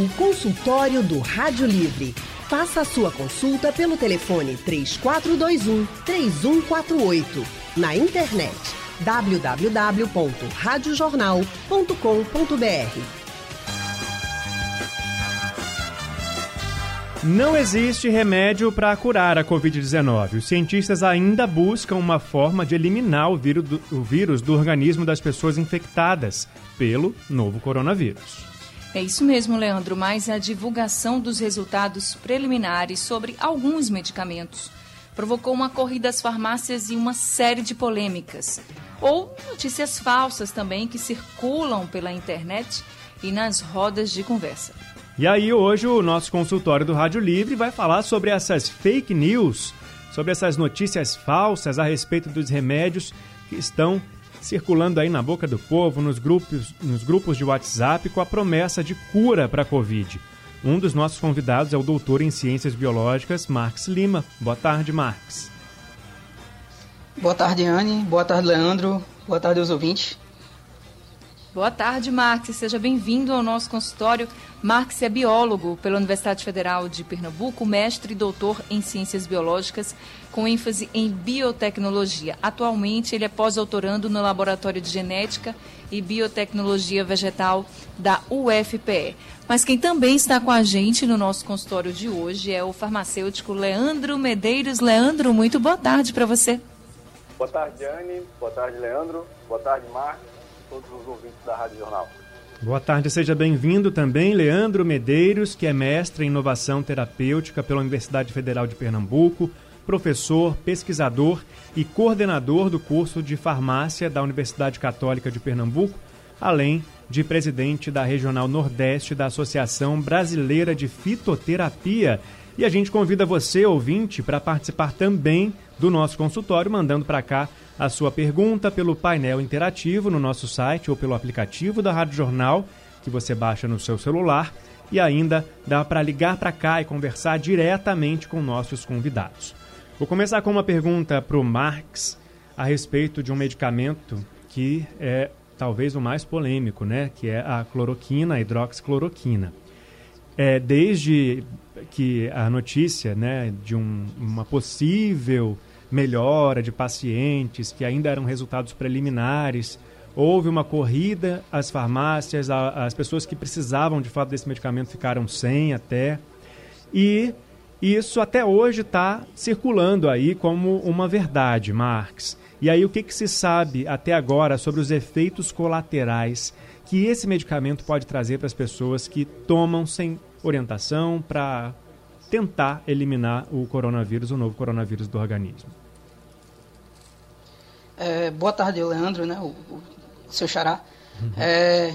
O consultório do Rádio Livre. Faça a sua consulta pelo telefone 3421 3148. Na internet www.radiojornal.com.br. Não existe remédio para curar a Covid-19. Os cientistas ainda buscam uma forma de eliminar o vírus, do, o vírus do organismo das pessoas infectadas pelo novo coronavírus. É isso mesmo, Leandro, mas a divulgação dos resultados preliminares sobre alguns medicamentos provocou uma corrida às farmácias e uma série de polêmicas. Ou notícias falsas também que circulam pela internet e nas rodas de conversa. E aí, hoje, o nosso consultório do Rádio Livre vai falar sobre essas fake news, sobre essas notícias falsas a respeito dos remédios que estão circulando aí na boca do povo, nos grupos, nos grupos de WhatsApp, com a promessa de cura para a Covid. Um dos nossos convidados é o doutor em Ciências Biológicas, Marx Lima. Boa tarde, Marx. Boa tarde, Anne. Boa tarde, Leandro. Boa tarde aos ouvintes. Boa tarde, Marx. Seja bem-vindo ao nosso consultório. Marx é biólogo pela Universidade Federal de Pernambuco, mestre e doutor em Ciências Biológicas, com ênfase em biotecnologia. Atualmente, ele é pós-doutorando no Laboratório de Genética e Biotecnologia Vegetal da UFPE. Mas quem também está com a gente no nosso consultório de hoje é o farmacêutico Leandro Medeiros. Leandro, muito boa tarde para você. Boa tarde, Anne. Boa tarde, Leandro. Boa tarde, Marcos. Todos os ouvintes da Rádio Jornal. Boa tarde, seja bem-vindo também, Leandro Medeiros, que é mestre em inovação terapêutica pela Universidade Federal de Pernambuco, professor, pesquisador e coordenador do curso de farmácia da Universidade Católica de Pernambuco, além de presidente da Regional Nordeste da Associação Brasileira de Fitoterapia. E a gente convida você, ouvinte, para participar também do nosso consultório, mandando para cá a sua pergunta pelo painel interativo no nosso site ou pelo aplicativo da Rádio Jornal, que você baixa no seu celular, e ainda dá para ligar para cá e conversar diretamente com nossos convidados. Vou começar com uma pergunta para o Marx a respeito de um medicamento que é talvez o mais polêmico, né? Que é a cloroquina, a hidroxicloroquina. É, desde que a notícia né, de um, uma possível melhora de pacientes, que ainda eram resultados preliminares. Houve uma corrida às farmácias, as pessoas que precisavam de fato desse medicamento ficaram sem até. E isso até hoje está circulando aí como uma verdade, Marx. E aí o que, que se sabe até agora sobre os efeitos colaterais que esse medicamento pode trazer para as pessoas que tomam sem orientação para tentar eliminar o coronavírus, o novo coronavírus do organismo? É, boa tarde, Leandro, né, o, o seu xará. Uhum. É,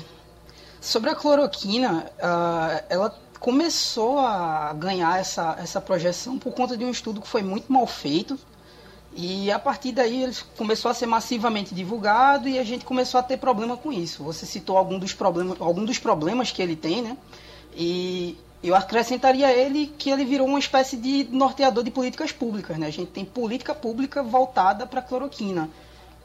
sobre a cloroquina, uh, ela começou a ganhar essa, essa projeção por conta de um estudo que foi muito mal feito. E a partir daí ele começou a ser massivamente divulgado e a gente começou a ter problema com isso. Você citou algum dos problemas, algum dos problemas que ele tem, né? E eu acrescentaria ele que ele virou uma espécie de norteador de políticas públicas, né? A gente tem política pública voltada para a cloroquina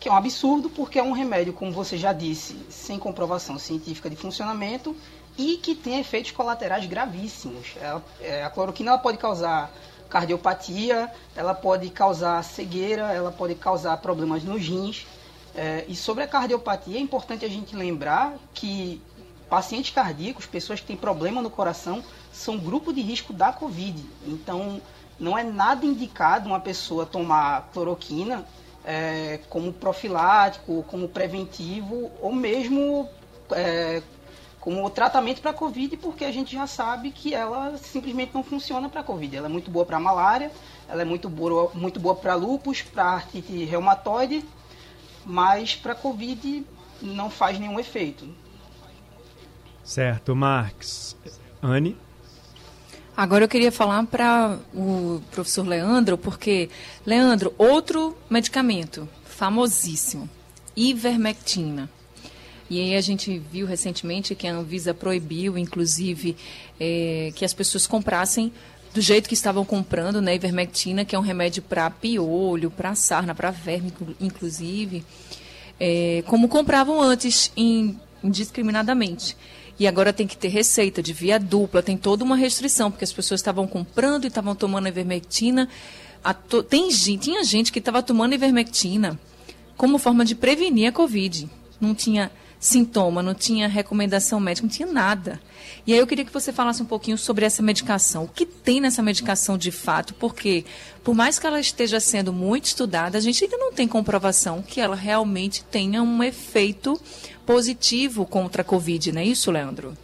que é um absurdo porque é um remédio, como você já disse, sem comprovação científica de funcionamento e que tem efeitos colaterais gravíssimos. Ela, é, a cloroquina pode causar cardiopatia, ela pode causar cegueira, ela pode causar problemas nos rins. É, e sobre a cardiopatia, é importante a gente lembrar que pacientes cardíacos, pessoas que têm problema no coração, são grupo de risco da Covid. Então, não é nada indicado uma pessoa tomar cloroquina é, como profilático, como preventivo, ou mesmo é, como tratamento para a Covid, porque a gente já sabe que ela simplesmente não funciona para a Covid. Ela é muito boa para malária, ela é muito boa, muito boa para lúpus, para artrite reumatoide, mas para a Covid não faz nenhum efeito. Certo, Marx. Anne? Agora eu queria falar para o professor Leandro, porque, Leandro, outro medicamento famosíssimo, ivermectina. E aí a gente viu recentemente que a Anvisa proibiu, inclusive, é, que as pessoas comprassem do jeito que estavam comprando, né, ivermectina, que é um remédio para piolho, para sarna, para verme, inclusive, é, como compravam antes, indiscriminadamente. E agora tem que ter receita de via dupla, tem toda uma restrição, porque as pessoas estavam comprando e estavam tomando ivermectina. To... Tem, tinha gente que estava tomando ivermectina como forma de prevenir a Covid. Não tinha sintoma, não tinha recomendação médica, não tinha nada. E aí eu queria que você falasse um pouquinho sobre essa medicação. O que tem nessa medicação de fato? Porque, por mais que ela esteja sendo muito estudada, a gente ainda não tem comprovação que ela realmente tenha um efeito positivo contra a Covid, não é isso, Leandro?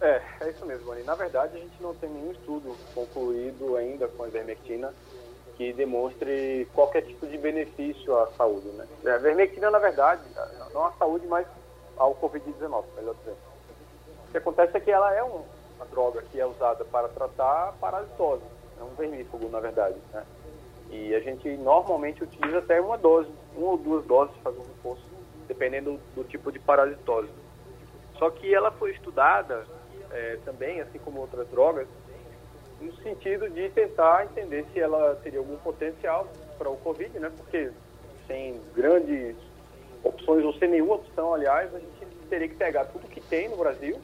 É, é isso mesmo, Ani. Na verdade, a gente não tem nenhum estudo concluído ainda com a ivermectina que demonstre qualquer tipo de benefício à saúde. Né? A ivermectina, na verdade, não à saúde, mas ao Covid-19, melhor dizendo. O que acontece é que ela é um, uma droga que é usada para tratar parasitose, é um vermífugo, na verdade. Né? E a gente normalmente utiliza até uma dose, uma ou duas doses fazer um reforço, dependendo do, do, tipo de parasitose. Só que ela foi estudada é, também, assim como outras drogas, no sentido de tentar entender se ela teria algum potencial para o Covid, né? Porque sem grandes opções, ou sem nenhuma opção, aliás, a gente teria que pegar tudo que tem no Brasil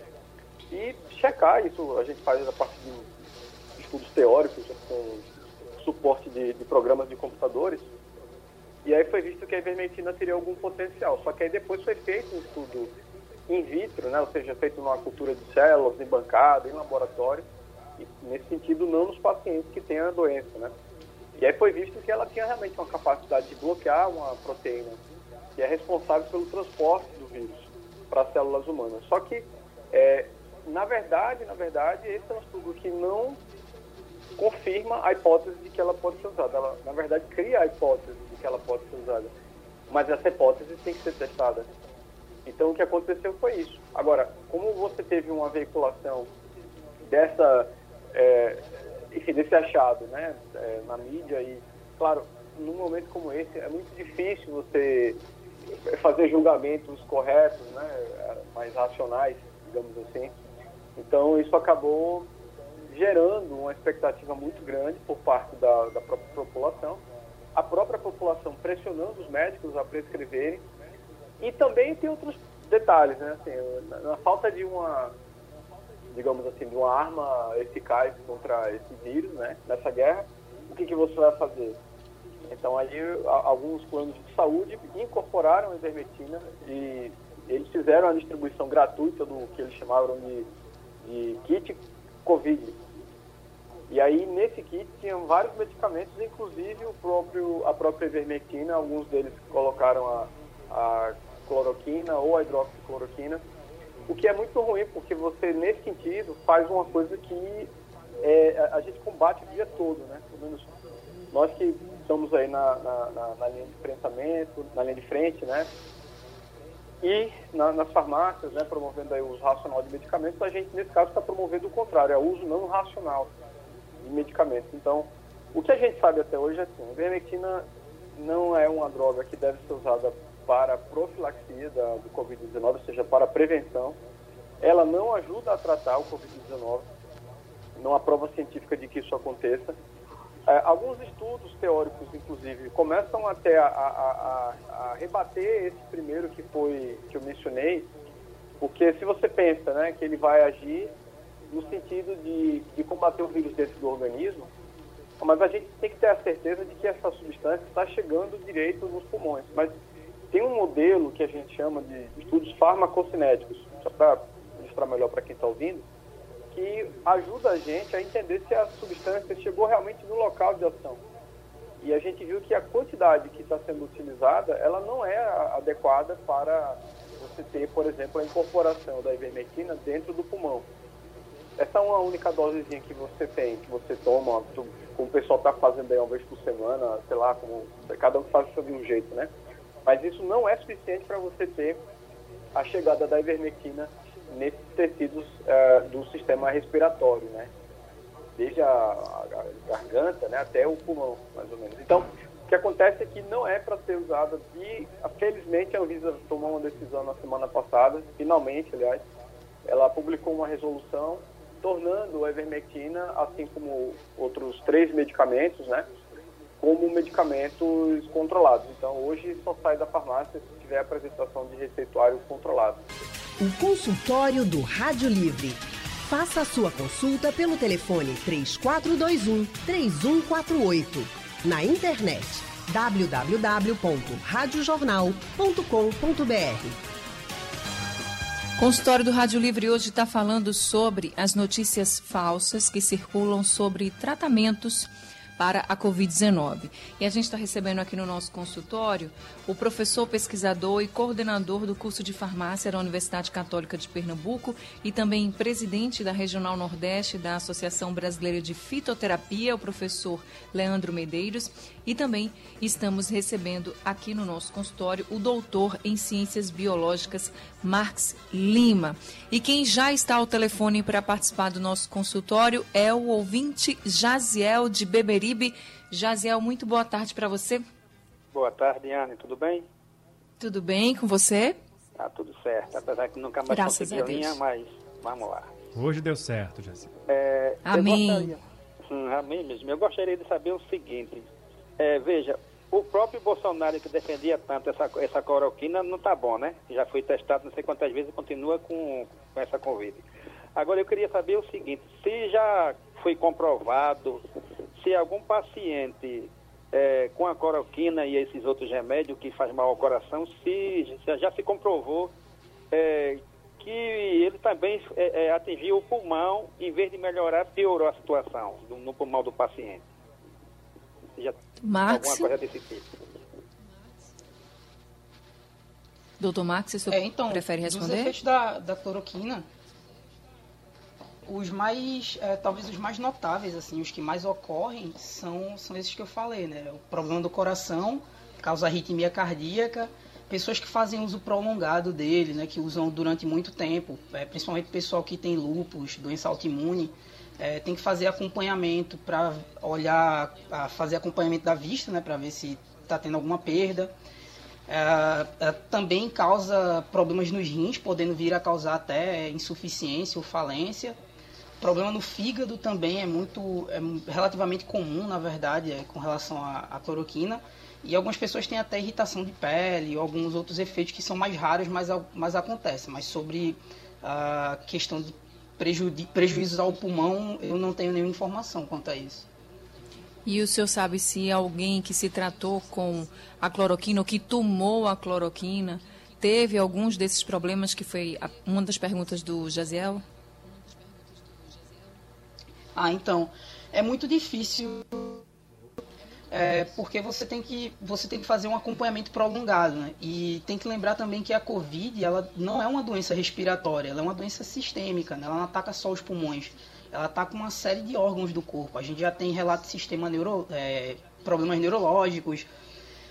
e checar isso. A gente faz a partir de estudos teóricos, com suporte de, de programas de computadores. E aí foi visto que a ivermectina teria algum potencial. Só que aí depois foi feito um estudo in vitro, né? ou seja, feito numa cultura de células, em bancada, em laboratório, nesse sentido não nos pacientes que têm a doença, né? E aí foi visto que ela tinha realmente uma capacidade de bloquear uma proteína que é responsável pelo transporte do vírus para as células humanas. Só que, é, na verdade, na verdade, esse é um estudo que não confirma a hipótese de que ela pode ser usada. Ela, na verdade, cria a hipótese de que ela pode ser usada. Mas essa hipótese tem que ser testada. Então, o que aconteceu foi isso. Agora, como você teve uma veiculação dessa, é, enfim, desse achado, né, é, na mídia e, claro, num momento como esse é muito difícil você fazer julgamentos corretos, né, mais racionais, digamos assim. Então isso acabou gerando uma expectativa muito grande por parte da, da própria população, a própria população pressionando os médicos a prescreverem e também tem outros detalhes, né, assim, na, na falta de uma digamos assim, de uma arma eficaz contra esse vírus, né, nessa guerra, o que, que você vai fazer? Então, aí, alguns planos de saúde incorporaram a ivermectina e eles fizeram a distribuição gratuita do que eles chamavam de, de kit COVID. E aí, nesse kit, tinham vários medicamentos, inclusive o próprio, a própria ivermectina. Alguns deles colocaram a, a cloroquina ou a hidroxicloroquina, o que é muito ruim, porque você, nesse sentido, faz uma coisa que é, a gente combate o dia todo, né? Pelo menos nós que estamos aí na, na, na, na linha de enfrentamento, na linha de frente, né? E na, nas farmácias, né, promovendo aí o uso racional de medicamentos, a gente, nesse caso, está promovendo o contrário, é o uso não racional de medicamentos. Então, o que a gente sabe até hoje é assim, a ivermectina não é uma droga que deve ser usada para profilaxia da, do Covid-19, ou seja, para prevenção. Ela não ajuda a tratar o Covid-19, não há prova científica de que isso aconteça. É, alguns estudos teóricos, inclusive, começam até a, a, a, a, rebater esse primeiro que foi que eu mencionei, porque se você pensa né, que ele vai agir no sentido de, de combater o vírus dentro do organismo, mas a gente tem que ter a certeza de que essa substância está chegando direito nos pulmões. Mas tem um modelo que a gente chama de estudos farmacocinéticos, só para ilustrar melhor para quem está ouvindo, que ajuda a gente a entender se a substância chegou realmente no local de ação. E a gente viu que a quantidade que está sendo utilizada, ela não é adequada para você ter, por exemplo, a incorporação da ivermectina dentro do pulmão. Essa é uma única dosezinha que você tem, que você toma, como o pessoal está fazendo aí uma vez por semana, sei lá, como cada um faz de um jeito, né? Mas isso não é suficiente para você ter a chegada da ivermectina nesses tecidos uh, do sistema respiratório, né? Desde a, garganta né, até o pulmão, mais ou menos. Então, o que acontece é que não é para ser usada e, felizmente, a Anvisa tomou uma decisão na semana passada, finalmente, aliás, ela publicou uma resolução tornando a ivermectina, assim como outros três medicamentos, né, como medicamentos controlados. Então, hoje só sai da farmácia se tiver apresentação de receituário controlado. O consultório do Rádio Livre. Faça a sua consulta pelo telefone 3421 3148. Na internet www.radiojornal.com.br. Consultório do Rádio Livre hoje está falando sobre as notícias falsas que circulam sobre tratamentos para a Covid-19. E a gente está recebendo aqui no nosso consultório o professor pesquisador e coordenador do curso de farmácia da Universidade Católica de Pernambuco e também presidente da Regional Nordeste da Associação Brasileira de Fitoterapia, o professor Leandro Medeiros. E também estamos recebendo aqui no nosso consultório o doutor em Ciências Biológicas, Marx Lima. E quem já está ao telefone para participar do nosso consultório é o ouvinte Jaziel de Beberibe. Jaziel, muito boa tarde para você. Boa tarde, Anne. Tudo bem? Tudo bem com você? Tá tudo certo. Apesar que nunca mais Graças consegui a linha, mas vamos lá. Hoje deu certo, Jaziel. É, amém. Gostaria... Hum, amém mesmo. Eu gostaria de saber o seguinte. É, veja, o próprio Bolsonaro que defendia tanto essa, essa cloroquina não está bom, né? Já foi testado não sei quantas vezes e continua com, com essa Covid. Agora eu queria saber o seguinte, se já foi comprovado, se algum paciente é, com a cloroquina e esses outros remédios que faz mal ao coração, se, já se comprovou é, que ele também é, é atingiu o pulmão, em vez de melhorar, piorou a situação no, no pulmão do paciente já Max. alguma coisa desse tipo. Doutor Max, você é, então, prefere responder? Os efeitos da, da cloroquina, os mais, é, talvez os mais notáveis, assim, os que mais ocorrem são, são esses que eu falei, né? O problema do coração, causa arritmia cardíaca, pessoas que fazem uso prolongado dele, né? Que usam durante muito tempo, é, principalmente pessoal que tem lupus, doença autoimune, é, tem que fazer acompanhamento para olhar, fazer acompanhamento da vista, né, para ver se está tendo alguma perda. É, é, também causa problemas nos rins, podendo vir a causar até insuficiência ou falência. Problema no fígado também é muito, é relativamente comum, na verdade, é, com relação à, cloroquina. E algumas pessoas têm até irritação de pele ou alguns outros efeitos que são mais raros, mas, mas acontecem. Mas sobre a questão de prejuízos ao pulmão, eu não tenho nenhuma informação quanto a isso. E o senhor sabe se alguém que se tratou com a cloroquina ou que tomou a cloroquina teve alguns desses problemas que foi uma das perguntas do Jaziel? Ah, então, é muito difícil é, porque você tem que você tem que fazer um acompanhamento prolongado, né? E tem que lembrar também que a COVID ela não é uma doença respiratória, ela é uma doença sistêmica, né? ela não ataca só os pulmões, ela ataca uma série de órgãos do corpo. A gente já tem relato de sistema neuro, é, problemas neurológicos,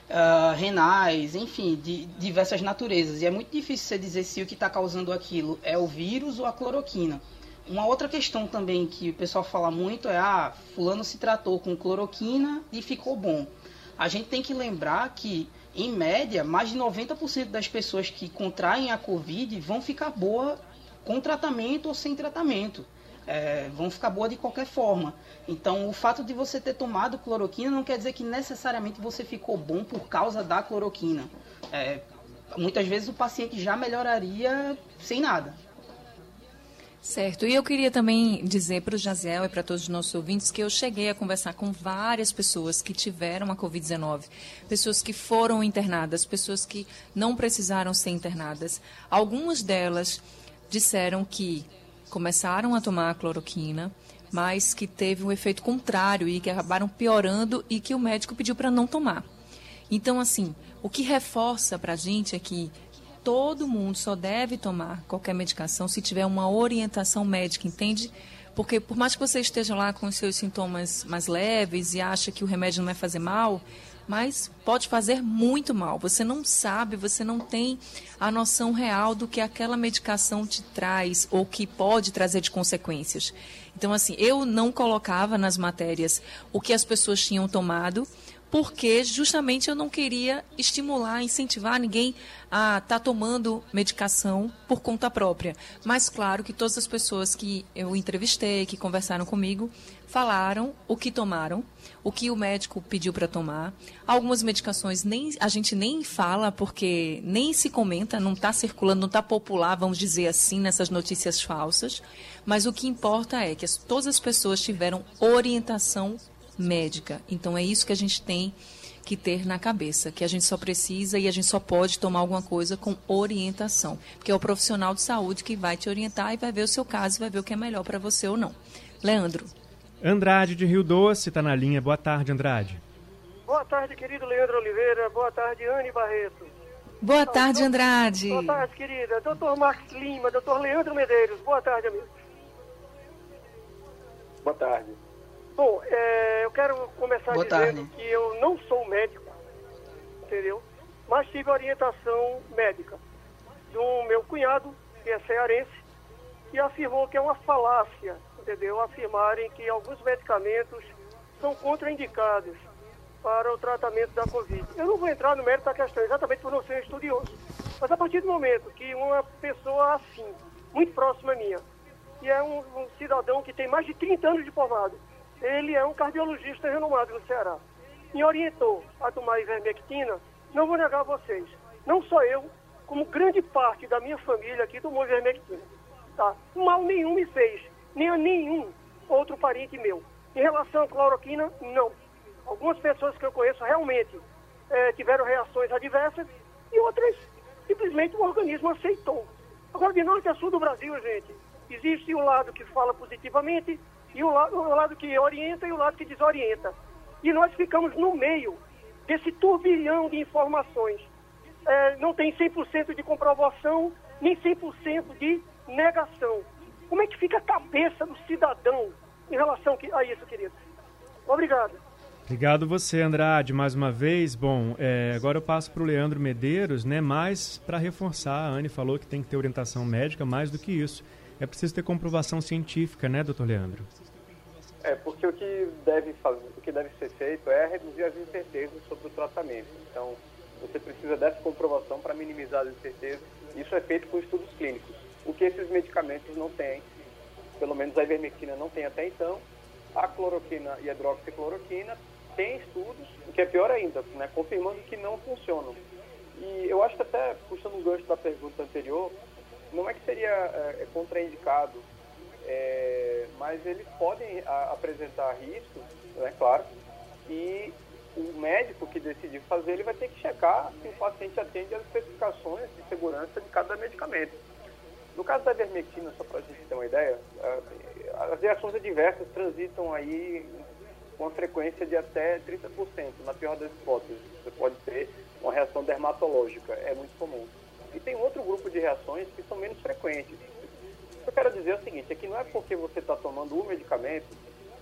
uh, renais, enfim, de diversas naturezas. E é muito difícil você dizer se o que está causando aquilo é o vírus ou a cloroquina. Uma outra questão também que o pessoal fala muito é: ah, fulano se tratou com cloroquina e ficou bom. A gente tem que lembrar que, em média, mais de 90% das pessoas que contraem a Covid vão ficar boa com tratamento ou sem tratamento. É, vão ficar boa de qualquer forma. Então, o fato de você ter tomado cloroquina não quer dizer que necessariamente você ficou bom por causa da cloroquina. É, muitas vezes o paciente já melhoraria sem nada. Certo. E eu queria também dizer para o Jaziel e para todos os nossos ouvintes que eu cheguei a conversar com várias pessoas que tiveram a Covid-19, pessoas que foram internadas, pessoas que não precisaram ser internadas. Algumas delas disseram que começaram a tomar a cloroquina, mas que teve um efeito contrário e que acabaram piorando e que o médico pediu para não tomar. Então, assim, o que reforça para a gente é que todo mundo só deve tomar qualquer medicação se tiver uma orientação médica, entende? Porque por mais que você esteja lá com os seus sintomas mais leves e acha que o remédio não vai fazer mal, mas pode fazer muito mal. Você não sabe, você não tem a noção real do que aquela medicação te traz ou que pode trazer de consequências. Então, assim, eu não colocava nas matérias o que as pessoas tinham tomado, porque justamente eu não queria estimular, incentivar ninguém a estar tá tomando medicação por conta própria. Mas claro que todas as pessoas que eu entrevistei, que conversaram comigo, falaram o que tomaram, o que o médico pediu para tomar. Algumas medicações nem a gente nem fala porque nem se comenta, não está circulando, não está popular, vamos dizer assim, nessas notícias falsas. Mas o que importa é que as, todas as pessoas tiveram orientação médica. Então é isso que a gente tem que ter na cabeça, que a gente só precisa e a gente só pode tomar alguma coisa com orientação, porque é o profissional de saúde que vai te orientar e vai ver o seu caso, vai ver o que é melhor para você ou não. Leandro. Andrade de Rio Doce está na linha. Boa tarde, Andrade. Boa tarde, querido Leandro Oliveira. Boa tarde, Anne Barreto. Boa tarde, Andrade. Boa tarde, querida. Doutor Marcos Lima, doutor Leandro Medeiros. Boa tarde, amigo. Boa tarde. Bom, é, eu quero começar Boa dizendo tarde. que eu não sou médico, entendeu? Mas tive orientação médica do meu cunhado, que é cearense, que afirmou que é uma falácia, entendeu? Afirmarem que alguns medicamentos são contraindicados para o tratamento da Covid. Eu não vou entrar no mérito da questão, exatamente por não ser estudioso. Mas a partir do momento que uma pessoa assim, muito próxima minha, que é um, um cidadão que tem mais de 30 anos de formado, ele é um cardiologista renomado no Ceará. Me orientou a tomar ivermectina. Não vou negar a vocês. Não só eu, como grande parte da minha família aqui tomou ivermectina. Tá? Mal nenhum me fez, nem a nenhum outro parente meu. Em relação à cloroquina, não. Algumas pessoas que eu conheço realmente eh, tiveram reações adversas e outras simplesmente o organismo aceitou. Agora, de norte a sul do Brasil, gente, existe o lado que fala positivamente e o lado, o lado que orienta e o lado que desorienta. E nós ficamos no meio desse turbilhão de informações. É, não tem 100% de comprovação, nem 100% de negação. Como é que fica a cabeça do cidadão em relação a isso, querido? Obrigado. Obrigado você, Andrade, mais uma vez. Bom, é, agora eu passo para o Leandro Medeiros, né? Mas para reforçar, a Anne falou que tem que ter orientação médica, mais do que isso. É preciso ter comprovação científica, né, doutor Leandro? É, porque o que deve fazer, o que deve ser feito é reduzir as incertezas sobre o tratamento. Então, você precisa dessa comprovação para minimizar as incertezas. Isso é feito com estudos clínicos. O que esses medicamentos não têm, pelo menos a ivermectina não tem até então, a cloroquina e a hidroxicloroquina tem estudos, o que é pior ainda, né, confirmando que não funcionam. E eu acho que até, puxando um gancho da pergunta anterior, não é que seria é, contraindicado é, mas eles podem a, apresentar riscos, né, claro, e o médico que decidir fazer, ele vai ter que checar se o paciente atende às especificações de segurança de cada medicamento. No caso da ivermectina, só para a gente ter uma ideia, as reações adversas transitam aí com uma frequência de até 30%, na pior das hipóteses. Você pode ter uma reação dermatológica, é muito comum. E tem outro grupo de reações que são menos frequentes, eu quero dizer o seguinte, é que não é porque você está tomando um medicamento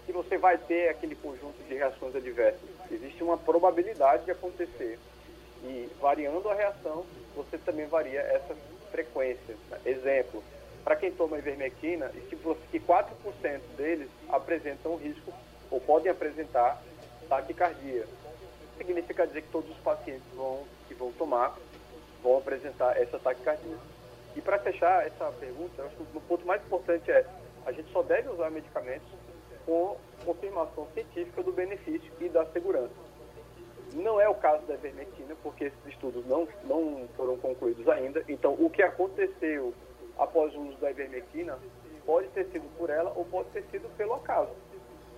que você vai ter aquele conjunto de reações adversas. Existe uma probabilidade de acontecer. E variando a reação, você também varia essa frequência. Exemplo, para quem toma ivermectina, estimula-se que 4% deles apresentam risco ou podem apresentar taquicardia. Significa dizer que todos os pacientes vão, que vão tomar vão apresentar essa taquicardia. E para fechar essa pergunta, acho que o ponto mais importante é a gente só deve usar medicamentos com confirmação científica do benefício e da segurança. Não é o caso da ivermectina, porque esses estudos não, não foram concluídos ainda. Então, o que aconteceu após o uso da ivermectina pode ter sido por ela ou pode ter sido pelo acaso,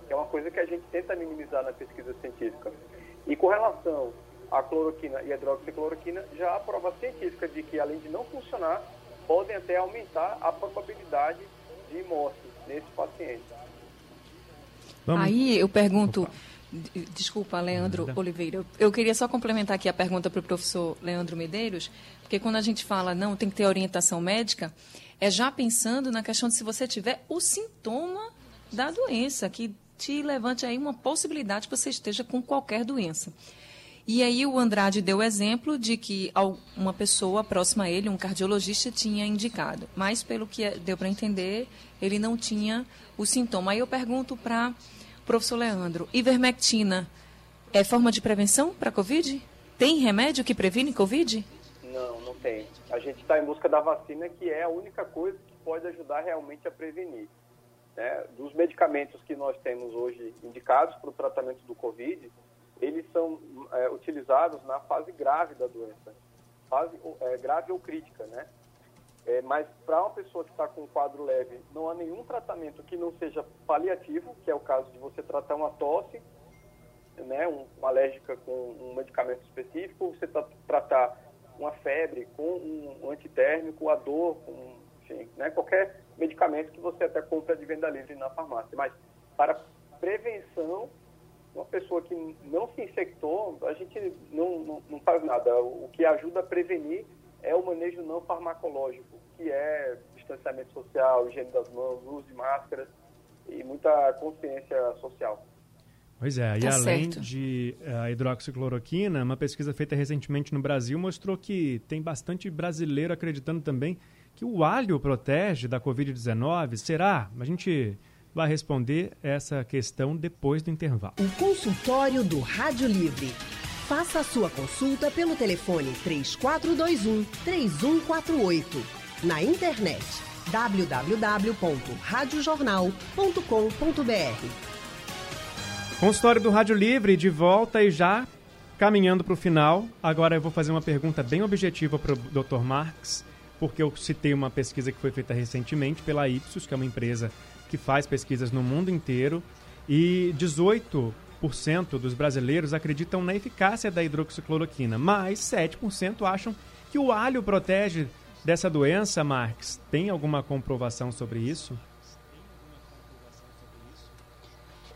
é uma coisa que a gente tenta minimizar na pesquisa científica. E com relação à cloroquina e à hidroxicloroquina, já há prova científica de que, além de não funcionar, podem até aumentar a probabilidade de morte nesse paciente. Vamos. Aí eu pergunto, Opa. desculpa, Leandro Nada. Oliveira, eu queria só complementar aqui a pergunta para o professor Leandro Medeiros, porque quando a gente fala, não, tem que ter orientação médica, é já pensando na questão de se você tiver o sintoma da doença, que te levante aí uma possibilidade que você esteja com qualquer doença. E aí o Andrade deu o exemplo de que uma pessoa próxima a ele, um cardiologista, tinha indicado. Mas, pelo que deu para entender, ele não tinha o sintoma. Aí eu pergunto para o professor Leandro, ivermectina É forma de prevenção para Covid? Tem remédio que previne Covid? Não, não tem. A gente está em busca da vacina, que é a única coisa que pode ajudar realmente a prevenir. Né? Dos medicamentos que nós temos hoje indicados para o tratamento do Covid, eles são é, utilizados na fase grave da doença, fase é, grave ou crítica, né? É, mas para uma pessoa que está com um quadro leve, não há nenhum tratamento que não seja paliativo, que é o caso de você tratar uma tosse, né, um, uma alérgica com um medicamento específico, você tá, tratar uma febre com um antitérmico, a dor, com, enfim, né, qualquer medicamento que você até compra de venda livre na farmácia. Mas para prevenção, uma pessoa que não se infectou, a gente não, não, não faz nada. O que ajuda a prevenir é o manejo não farmacológico, que é distanciamento social, higiene das mãos, uso de máscaras e muita consciência social. Pois é, e tá além certo. de eh, a hidroxicloroquina, uma pesquisa feita recentemente no Brasil mostrou que tem bastante brasileiro acreditando também que o alho protege da Covid-19. Será? A gente vai responder essa questão depois do intervalo. O consultório do Rádio Livre. Faça a sua consulta pelo telefone 3421 3148. Na internet www.radiojornal.com.br. Consultório do Rádio Livre de volta e já caminhando para o final. Agora eu vou fazer uma pergunta bem objetiva para o Dr. Marx, porque eu citei uma pesquisa que foi feita recentemente pela Ipsos, que é uma empresa que faz pesquisas no mundo inteiro, e 18% dos brasileiros acreditam na eficácia da hidroxicloroquina, mas 7% acham que o alho protege dessa doença, Marx. Tem alguma comprovação sobre isso?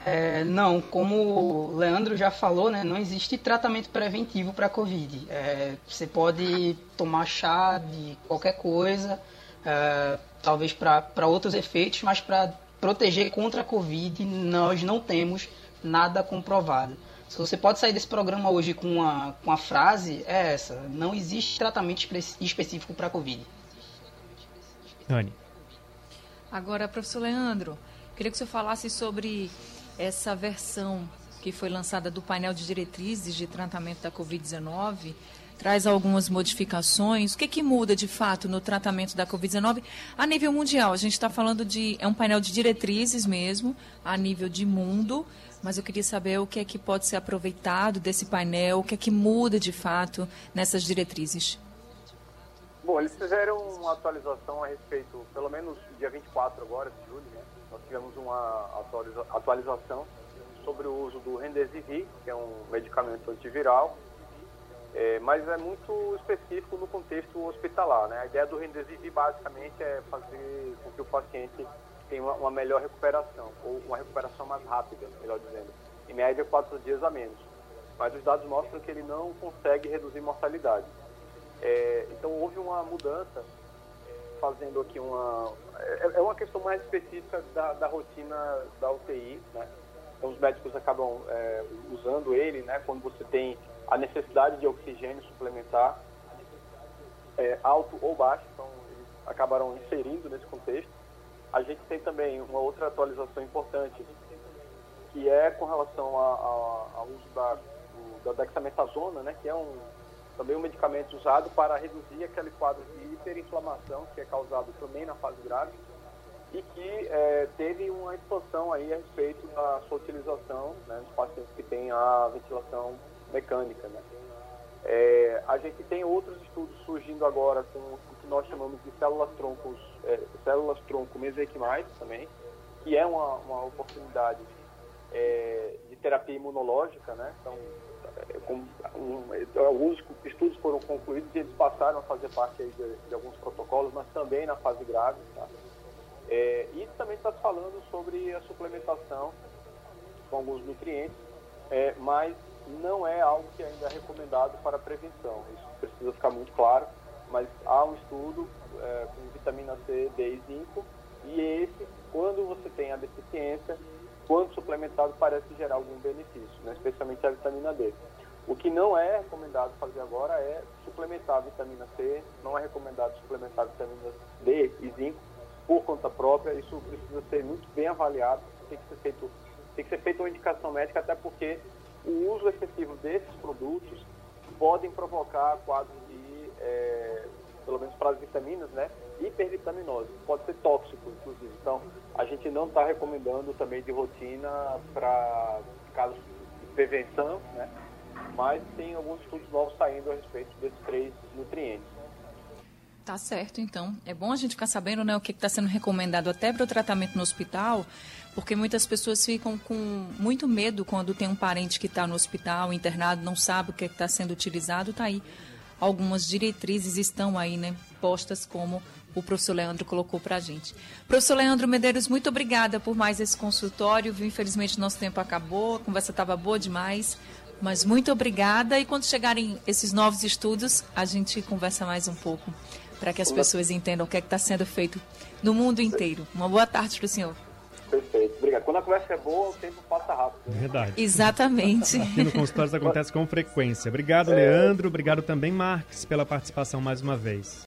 É, não, como o Leandro já falou, né, não existe tratamento preventivo para a Covid. É, você pode tomar chá de qualquer coisa, é, talvez para outros efeitos, mas para proteger contra a Covid nós não temos nada comprovado. Se você pode sair desse programa hoje com uma, com a frase, é essa: não existe tratamento específico para a Covid. Dani. Agora, professor Leandro, queria que o senhor falasse sobre essa versão que foi lançada do painel de diretrizes de tratamento da Covid-19 traz algumas modificações. O que, que muda de fato no tratamento da Covid-19 a nível mundial? A gente está falando de. É um painel de diretrizes mesmo, a nível de mundo, mas eu queria saber o que é que pode ser aproveitado desse painel, o que é que muda de fato nessas diretrizes. Bom, eles fizeram uma atualização a respeito, pelo menos dia 24 agora de julho, né? nós tivemos uma atualiza atualização sobre o uso do Remdesivir, que é um medicamento antiviral, é, mas é muito específico no contexto hospitalar. Né? A ideia do Remdesivir basicamente é fazer com que o paciente tenha uma, uma melhor recuperação, ou uma recuperação mais rápida, melhor dizendo, em média quatro dias a menos. Mas os dados mostram que ele não consegue reduzir mortalidade. É, então houve uma mudança fazendo aqui uma. É, é uma questão mais específica da, da rotina da UTI, né? Então, os médicos acabam é, usando ele, né? Quando você tem a necessidade de oxigênio suplementar, é, alto ou baixo, então eles acabaram inserindo nesse contexto. A gente tem também uma outra atualização importante, que é com relação ao uso da, do, da dexametasona, né? Que é um também um medicamento usado para reduzir aquele quadro de hiperinflamação que é causado também na fase grave e que é, teve uma expansão aí a respeito da sua utilização né, nos pacientes que têm a ventilação mecânica. Né. É, a gente tem outros estudos surgindo agora com o que nós chamamos de células troncos, é, células tronco mesenquimais também, que é uma, uma oportunidade é, de terapia imunológica, né? Então, com, um, alguns estudos foram concluídos e eles passaram a fazer parte de, de, alguns protocolos, mas também na fase grave. Tá? É, e também está falando sobre a suplementação com alguns nutrientes, é, mas não é algo que ainda é recomendado para prevenção. Isso precisa ficar muito claro, mas há um estudo é, com vitamina C, D e zinco, e esse, quando você tem a deficiência, quando suplementado, parece gerar algum benefício, né? especialmente a vitamina D. O que não é recomendado fazer agora é suplementar a vitamina C, não é recomendado suplementar a vitamina D e zinco por conta própria. Isso precisa ser muito bem avaliado, tem que ser feito, tem que ser feita uma indicação médica, até porque o uso excessivo desses produtos podem provocar quadros de, é, pelo menos para as vitaminas, né, hipervitaminose. Pode ser tóxico, inclusive. Então, a gente não está recomendando também de rotina para casos de prevenção, né, mas tem alguns estudos novos saindo a respeito desses três nutrientes. Tá certo, então. É bom a gente ficar sabendo né, o que está sendo recomendado até para o tratamento no hospital, porque muitas pessoas ficam com muito medo quando tem um parente que está no hospital, internado, não sabe o que está sendo utilizado, tá aí. Algumas diretrizes estão aí, né, postas como o professor Leandro colocou para a gente. Professor Leandro Medeiros, muito obrigada por mais esse consultório. Infelizmente, nosso tempo acabou, a conversa estava boa demais, mas muito obrigada. E quando chegarem esses novos estudos, a gente conversa mais um pouco para que as pessoas entendam o que é está sendo feito no mundo inteiro. Uma boa tarde para o senhor. Perfeito, obrigado. Quando a conversa é boa, o tempo passa rápido. Né? Verdade. Exatamente. Aqui no consultório isso acontece com frequência. Obrigado, é... Leandro. Obrigado também, Marques, pela participação mais uma vez.